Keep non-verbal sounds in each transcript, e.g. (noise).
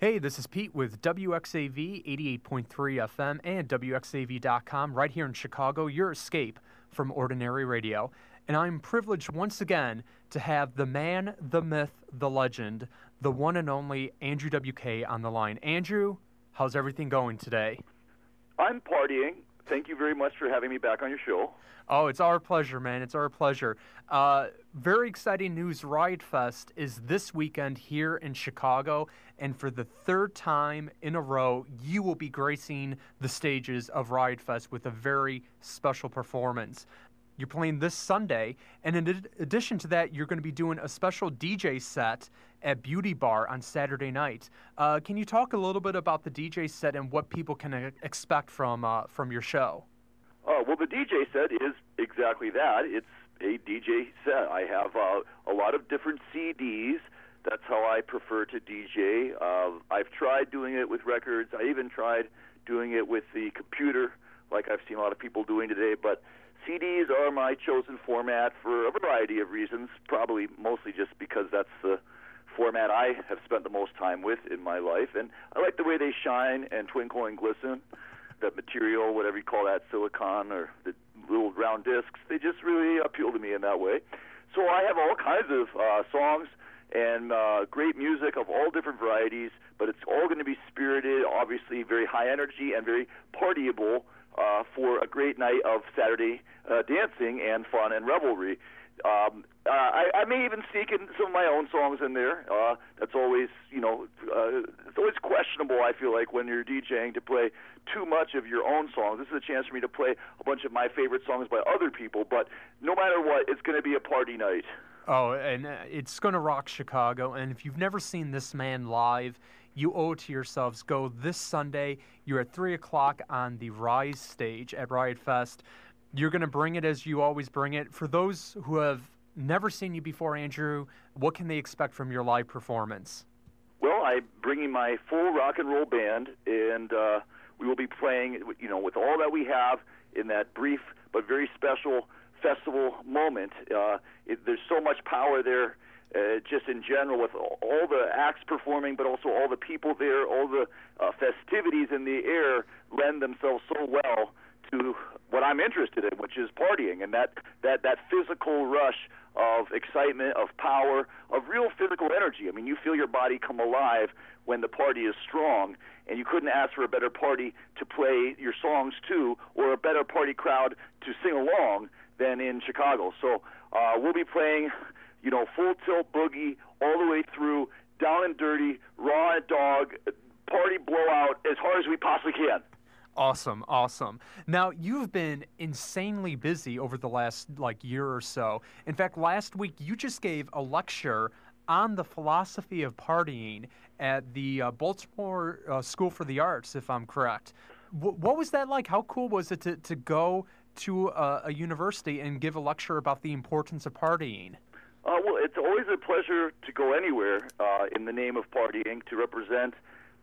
Hey, this is Pete with WXAV 88.3 FM and WXAV.com right here in Chicago, your escape from ordinary radio. And I'm privileged once again to have the man, the myth, the legend, the one and only Andrew WK on the line. Andrew, how's everything going today? I'm partying. Thank you very much for having me back on your show. Oh, it's our pleasure, man. It's our pleasure. Uh, very exciting news. Riot Fest is this weekend here in Chicago, and for the third time in a row, you will be gracing the stages of Riot Fest with a very special performance. You're playing this Sunday, and in addition to that, you're going to be doing a special DJ set at Beauty Bar on Saturday night. Uh, can you talk a little bit about the DJ set and what people can expect from uh, from your show? Uh, well, the DJ set is exactly that. It's a DJ set. I have uh, a lot of different CDs. That's how I prefer to DJ. Uh, I've tried doing it with records. I even tried doing it with the computer, like I've seen a lot of people doing today. But CDs are my chosen format for a variety of reasons. Probably mostly just because that's the format I have spent the most time with in my life, and I like the way they shine and twinkle and glisten. That material, whatever you call that, silicon or the little round discs, they just really appeal to me in that way. So I have all kinds of uh, songs and uh, great music of all different varieties, but it's all going to be spirited, obviously very high energy and very partyable uh, for a great night of Saturday uh, dancing and fun and revelry. Um, uh, I, I may even sneak in some of my own songs in there. Uh, that's always, you know, uh, it's always questionable. I feel like when you're DJing to play too much of your own songs. This is a chance for me to play a bunch of my favorite songs by other people. But no matter what, it's going to be a party night. Oh, and uh, it's going to rock Chicago. And if you've never seen this man live, you owe to yourselves. Go this Sunday. You're at 3 o'clock on the Rise stage at Riot Fest. You're going to bring it as you always bring it. For those who have never seen you before, Andrew, what can they expect from your live performance? Well, I'm bringing my full rock and roll band, and uh, we will be playing, you know, with all that we have in that brief but very special festival moment. Uh, it, there's so much power there uh, just in general with all the acts performing, but also all the people there, all the uh, festivities in the air lend themselves so well to what I'm interested in, which is partying and that that that physical rush of excitement, of power, of real physical energy. I mean, you feel your body come alive when the party is strong, and you couldn't ask for a better party to play your songs to, or a better party crowd to sing along than in Chicago. So uh, we'll be playing you know, full tilt boogie all the way through, down and dirty, raw and dog, party blowout as hard as we possibly can. Awesome, awesome. Now you've been insanely busy over the last like year or so. In fact, last week you just gave a lecture on the philosophy of partying at the uh, Baltimore uh, School for the Arts, if I'm correct. W- what was that like? How cool was it to, to go to a, a university and give a lecture about the importance of partying? Uh, well, it's always a pleasure to go anywhere uh, in the name of partying to represent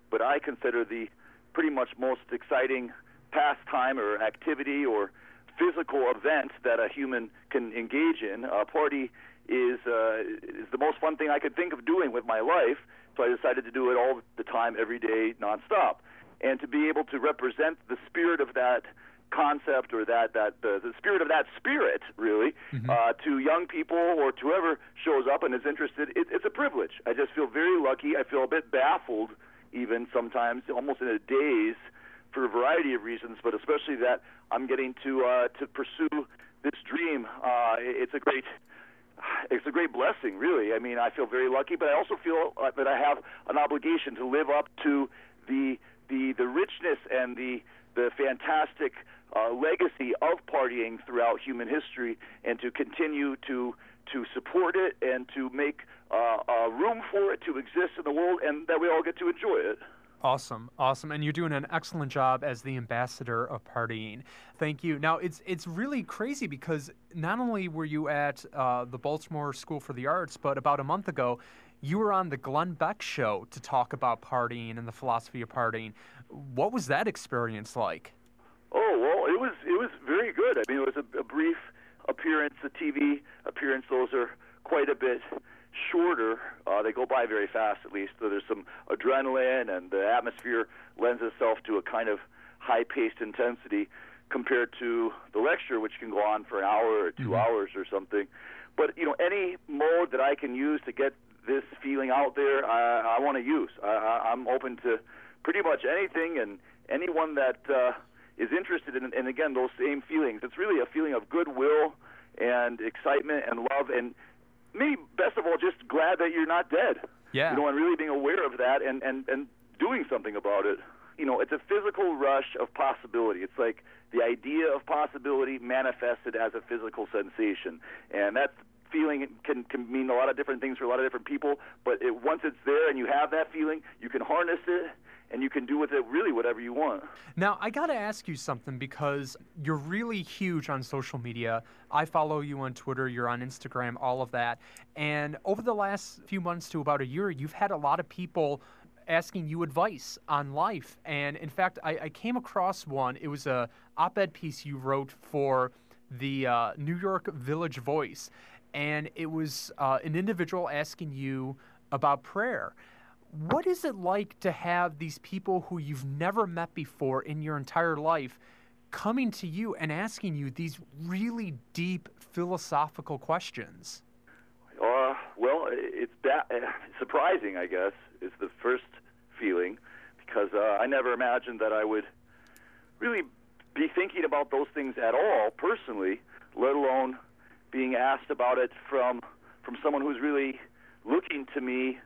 what I consider the pretty much most exciting pastime or activity or physical event that a human can engage in. A party is uh, is the most fun thing I could think of doing with my life, so I decided to do it all the time, every day, nonstop. And to be able to represent the spirit of that concept or that that the, the spirit of that spirit really mm-hmm. uh, to young people or to whoever shows up and is interested it, it's a privilege. I just feel very lucky. I feel a bit baffled even sometimes almost in a daze for a variety of reasons but especially that i'm getting to uh, to pursue this dream. Uh, it's a great it's a great blessing really. I mean i feel very lucky but i also feel uh, that i have an obligation to live up to the the the richness and the the fantastic uh, legacy of partying throughout human history and to continue to to support it and to make uh, uh, room for it to exist in the world and that we all get to enjoy it. Awesome, awesome, and you're doing an excellent job as the ambassador of partying. Thank you. Now it's it's really crazy because not only were you at uh, the Baltimore School for the Arts, but about a month ago, you were on the Glenn Beck show to talk about partying and the philosophy of partying. What was that experience like? Oh well, it was it was very good. I mean, it was a, a brief appearance, a TV appearance. Those are quite a bit shorter. Uh, they go by very fast, at least. So there's some adrenaline, and the atmosphere lends itself to a kind of high-paced intensity compared to the lecture, which can go on for an hour or 2 Mhm. hours or something. But you know, any mode that I can use to get this feeling out there, I, I want to use. I, I, I'm open to pretty much anything and anyone that uh, is interested in, and again, those same feelings. It's really a feeling of goodwill and excitement and love, and maybe best of all, just glad that you're not dead. Yeah. You know, and really being aware of that and, and, and doing something about it. You know, it's a physical rush of possibility. It's like the idea of possibility manifested as a physical sensation. And that feeling can, can mean a lot of different things for a lot of different people, but it, once it's there and you have that feeling, you can harness it and you can do with it really whatever you want. Now, I got to ask you something because you're really huge on social media. I follow you on Twitter, you're on Instagram, all of that. And over the last few months to about a year, you've had a lot of people asking you advice on life. And in fact, I, I came across one. It was a op-ed piece you wrote for the uh, New York Village Voice, and it was uh, an individual asking you about prayer. What is it like to have these people who you've never met before in your entire life coming to you and asking you these really deep philosophical questions? Uh, well, it's that surprising, I guess, is the first feeling, because uh, I never imagined that I would really be thinking about those things at all personally, let alone being asked about it from from someone who's really looking to me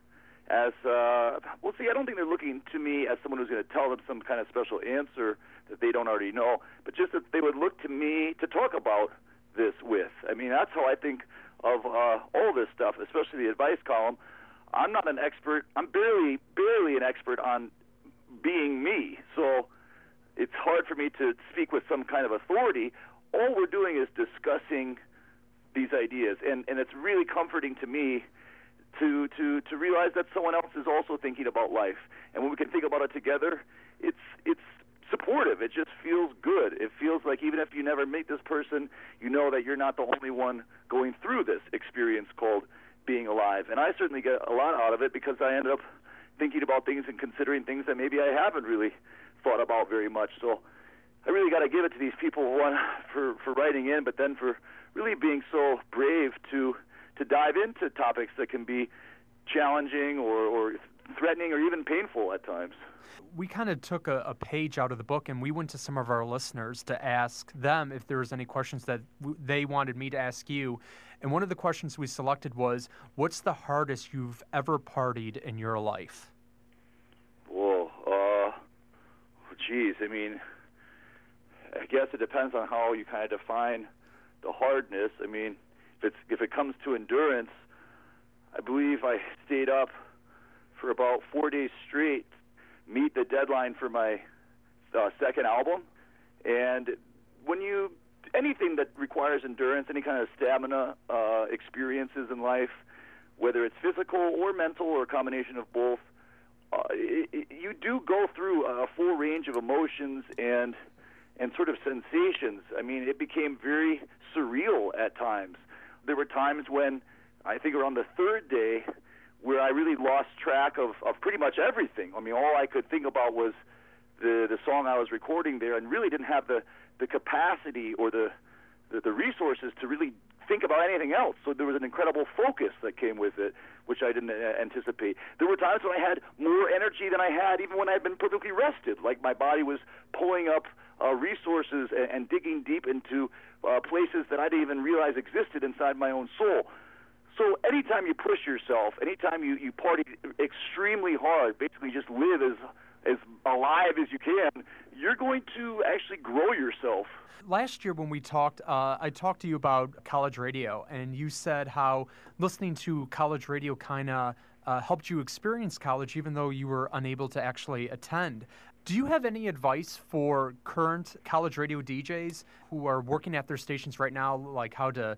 as uh, well. See, I don't think they're looking to me as someone who's going to tell them some kind of special answer that they don't already know, but just that they would look to me to talk about this with. I mean, that's how I think of uh, all this stuff, especially the advice column. I'm not an expert. I'm barely, barely an expert on being me. So it's hard for me to speak with some kind of authority. All we're doing is discussing these ideas, and and it's really comforting to me to to to realize that someone else is also thinking about life, and when we can think about it together, it's it's supportive. It just feels good. It feels like even if you never meet this person, you know that you're not the only one going through this experience called being alive. And I certainly get a lot out of it because I ended up thinking about things and considering things that maybe I haven't really thought about very much. So I really got to give it to these people one for for writing in, but then for really being so brave to to dive into topics that can be challenging or, or threatening or even painful at times. We kind of took a, a, page out of the book and we went to some of our listeners to ask them if there was any questions that w- they wanted me to ask you. And one of the questions we selected was, "What's the hardest you've ever partied in your life?" Whoa, uh, geez, I mean, I guess it depends on how you kind of define the hardness. I mean, if if it comes to endurance, I believe I stayed up for about four days straight, meet the deadline for my uh, second album, and when you anything that requires endurance, any kind of stamina uh, experiences in life, whether it's physical or mental or a combination of both, uh, it, it, you do go through a full range of emotions and and sort of sensations. I mean, it became very surreal at times. There were times when I think around the third day where I really lost track of, of pretty much everything. I mean, all I could think about was the the song I was recording there, and really didn't have the the capacity or the the, the resources to really think about anything else. So there was an incredible focus that came with it, which I didn't uh, anticipate. There were times when I had more energy than I had even when I had been perfectly rested. Like my body was pulling up uh, resources and, and digging deep into uh, places that I didn't even realize existed inside my own soul. So anytime you push yourself, anytime you, you party extremely hard, basically just live as as alive as you can, you're going to actually grow yourself. Last year, when we talked, uh, I talked to you about college radio, and you said how listening to college radio kind of uh, helped you experience college, even though you were unable to actually attend. Do you have any advice for current college radio DJs who are working at their stations right now, like how to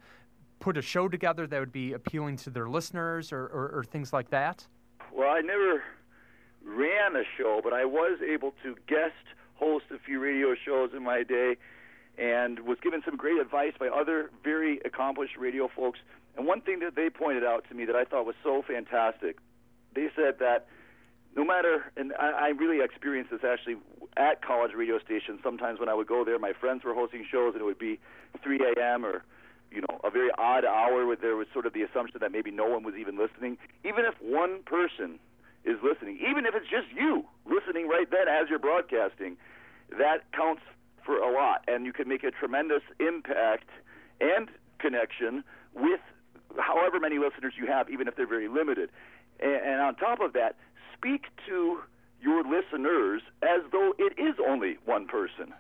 put a show together that would be appealing to their listeners or, or, or things like that? Well, I never ran a show, but I was able to guest host a few radio shows in my day. and was given some great advice by other very accomplished radio folks. And one thing that they pointed out to me that I thought was so fantastic, they said that no matter, and I, I really experienced this actually at college radio stations. Sometimes when I would go there, my friends were hosting shows, and it would be 3 a.m. or you know a very odd hour where there was sort of the assumption that maybe no one was even listening. Even if one person is listening, even if it's just you listening right then as you're broadcasting, that counts for a lot, and you can make a tremendous impact and connection with however many listeners you have, even if they're very limited. And, on top of that, speak to your listeners as though it is only one person.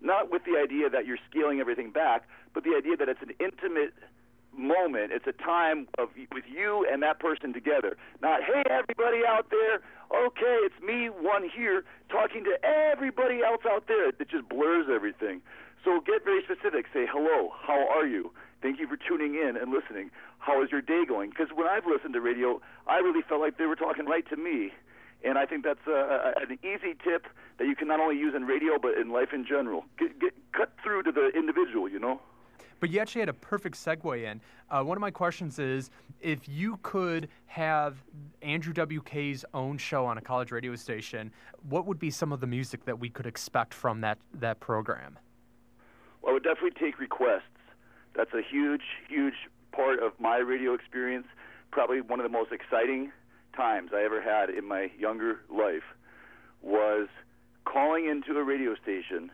Not with the idea that you're scaling everything back, but the idea that it's an intimate moment. It's a time of with you and that person together. Not, hey, everybody out there. Okay, it's me, one here, talking to everybody else out there. It just blurs everything. So get very specific. Say, hello, how are you? Thank you for tuning in and listening. How is your day going? Because when I've listened to radio, I really felt like they were talking right to me. And I think that's a, a, an easy tip that you can not only use in radio, but in life in general. Get, get, cut through to the individual, you know? But you actually had a perfect segue in. Uh, one of my questions is if you could have Andrew WK's own show on a college radio station, what would be some of the music that we could expect from that, that program? Well, I would definitely take requests. That's a huge, huge part of my radio experience. Probably one of the most exciting times I ever had in my younger life was calling into a radio station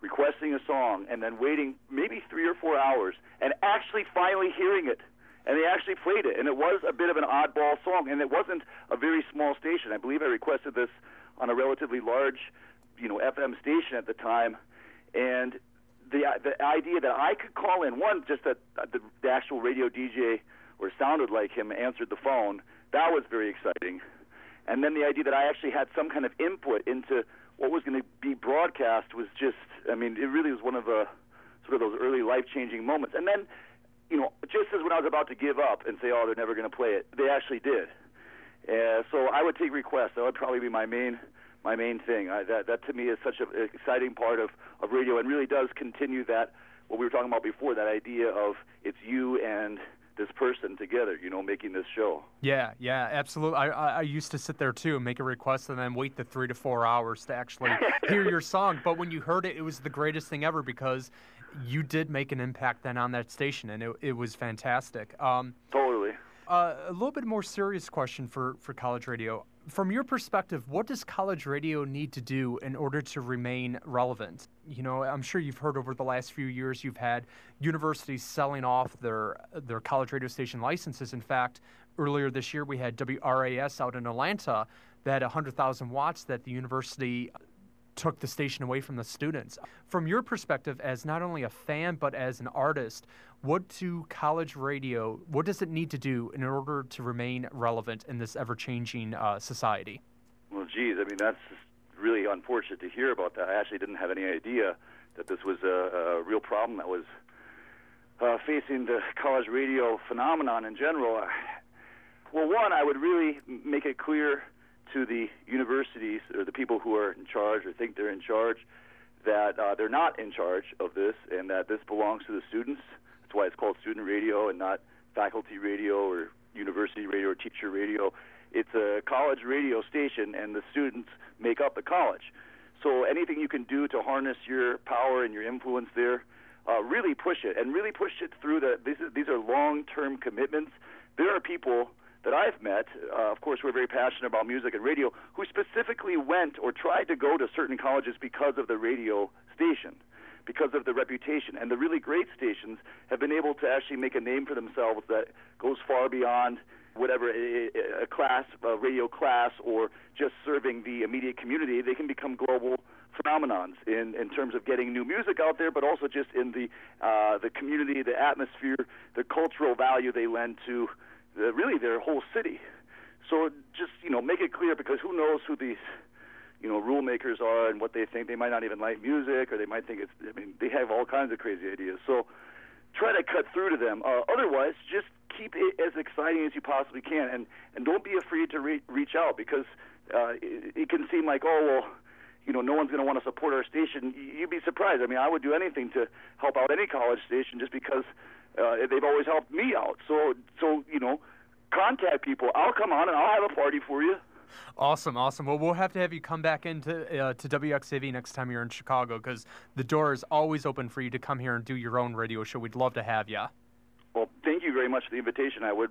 requesting a song, and then waiting maybe three or four hours, and actually finally hearing it. And they actually played it, and it was a bit of an oddball song, and it wasn't a very small station. I believe I requested this on a relatively large, you know, FM station at the time, and the the idea that I could call in one just that the, the actual radio DJ or sounded like him answered the phone that was very exciting, and then the idea that I actually had some kind of input into what was going to be broadcast was just, I mean, it really was one of the sort of those early life changing moments. And then, you know, just as when I was about to give up and say, oh, they're never going to play it, they actually did. Uh, so I would take requests. That would probably be my main my main thing. I, that that to me is such an exciting part of of radio, and really does continue that what we were talking about before. That idea of it's you and this person together, you know, making this show. Yeah, yeah, absolutely. I, I, I used to sit there too, and make a request, and then wait the three to four hours to actually (laughs) hear your song. But when you heard it, it was the greatest thing ever because you did make an impact then on that station, and it, it was fantastic. Um, totally. Uh, a little bit more serious question for, for college radio from your perspective, what does college radio need to do in order to remain relevant? You know, I'm sure you've heard over the last few years you've had universities selling off their their college radio station licenses. In fact, earlier this year we had WRAS out in Atlanta that had 100,000 watts that the university took the station away from the students. From your perspective, as not only a fan but as an artist, what do college radio, what does it need to do in order to remain relevant in this ever-changing uh, society? Well, geez, I mean that's really unfortunate to hear about that. I actually didn't have any idea that this was a, a real problem that was uh, facing the college radio phenomenon in general. Well, one, I would really make it clear to the universities or the people who are in charge or think they're in charge that uh, they're not in charge of this and that this belongs to the students. That's why it's called student radio and not faculty radio or university radio or teacher radio. It's a college radio station, and the students make up the college. So anything you can do to harness your power and your influence there, uh, really push it, and really push it through the. These, these are long-term commitments. There are people that I've met, uh, of course, who are very passionate about music and radio, who specifically went or tried to go to certain colleges because of the radio station, because of the reputation. And the really great stations have been able to actually make a name for themselves that goes far beyond whatever a, class, a radio class, or just serving the immediate community. They can become global phenomenons in, in terms of getting new music out there, but also just in the uh, the community, the atmosphere, the cultural value they lend to the, really their whole city. So just you know make it clear because who knows who these you know rule makers are and what they think. They might not even like music, or they might think it's. I mean, they have all kinds of crazy ideas. So try to cut through to them. Uh, otherwise, just keep it as exciting as you possibly can, and and don't be afraid to re- reach out because uh, it, it can seem like oh well you know, no one's going to want to support our station. You'd be surprised. I mean, I would do anything to help out any college station just because uh, they've always helped me out. So, so you know, contact people. I'll come on and I'll have a party for you. Awesome, awesome. Well, we'll have to have you come back into uh, to WXAV next time you're in Chicago because the door is always open for you to come here and do your own radio show. We'd love to have you. Well, thank you very much for the invitation. I would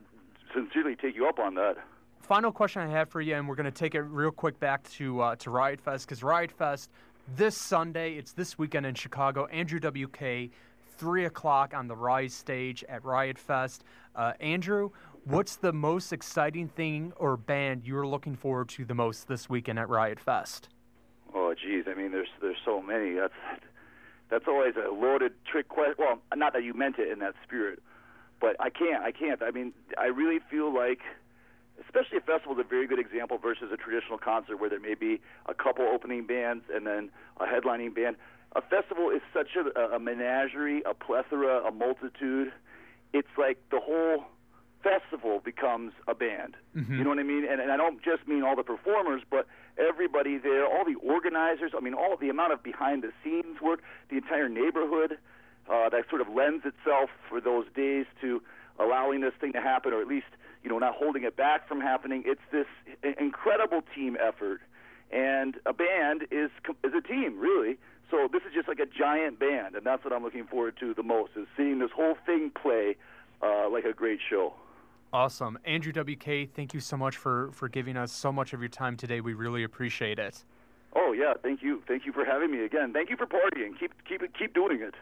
sincerely take you up on that. Final question I have for you, and we're going to take it real quick back to uh, to Riot Fest because Riot Fest this Sunday, it's this weekend in Chicago. Andrew WK, three o'clock on the Rise stage at Riot Fest. Uh, Andrew, what's the most exciting thing or band you're looking forward to the most this weekend at Riot Fest? Oh, geez, I mean, there's there's so many. That's that's always a loaded trick question. Well, not that you meant it in that spirit, but I can't. I can't. I mean, I really feel like especially a festival is a very good example versus a traditional concert where there may be a couple opening bands and then a headlining band. A festival is such a, a menagerie, a plethora, a multitude. It's like the whole festival becomes a band. Mm-hmm. You know what I mean? And, and I don't just mean all the performers, but everybody there, all the organizers. I mean, all the amount of behind the scenes work, the entire neighborhood uh, that sort of lends itself for those days to allowing this thing to happen, or at least you know, not holding it back from happening. It's this incredible team effort, and a band is is a team, really. So this is just like a giant band, and that's what I'm looking forward to the most is seeing this whole thing play uh, like a great show. Awesome, Andrew WK. Thank you so much for for giving us so much of your time today. We really appreciate it. Oh yeah, thank you, thank you for having me again. Thank you for partying. Keep keep keep doing it.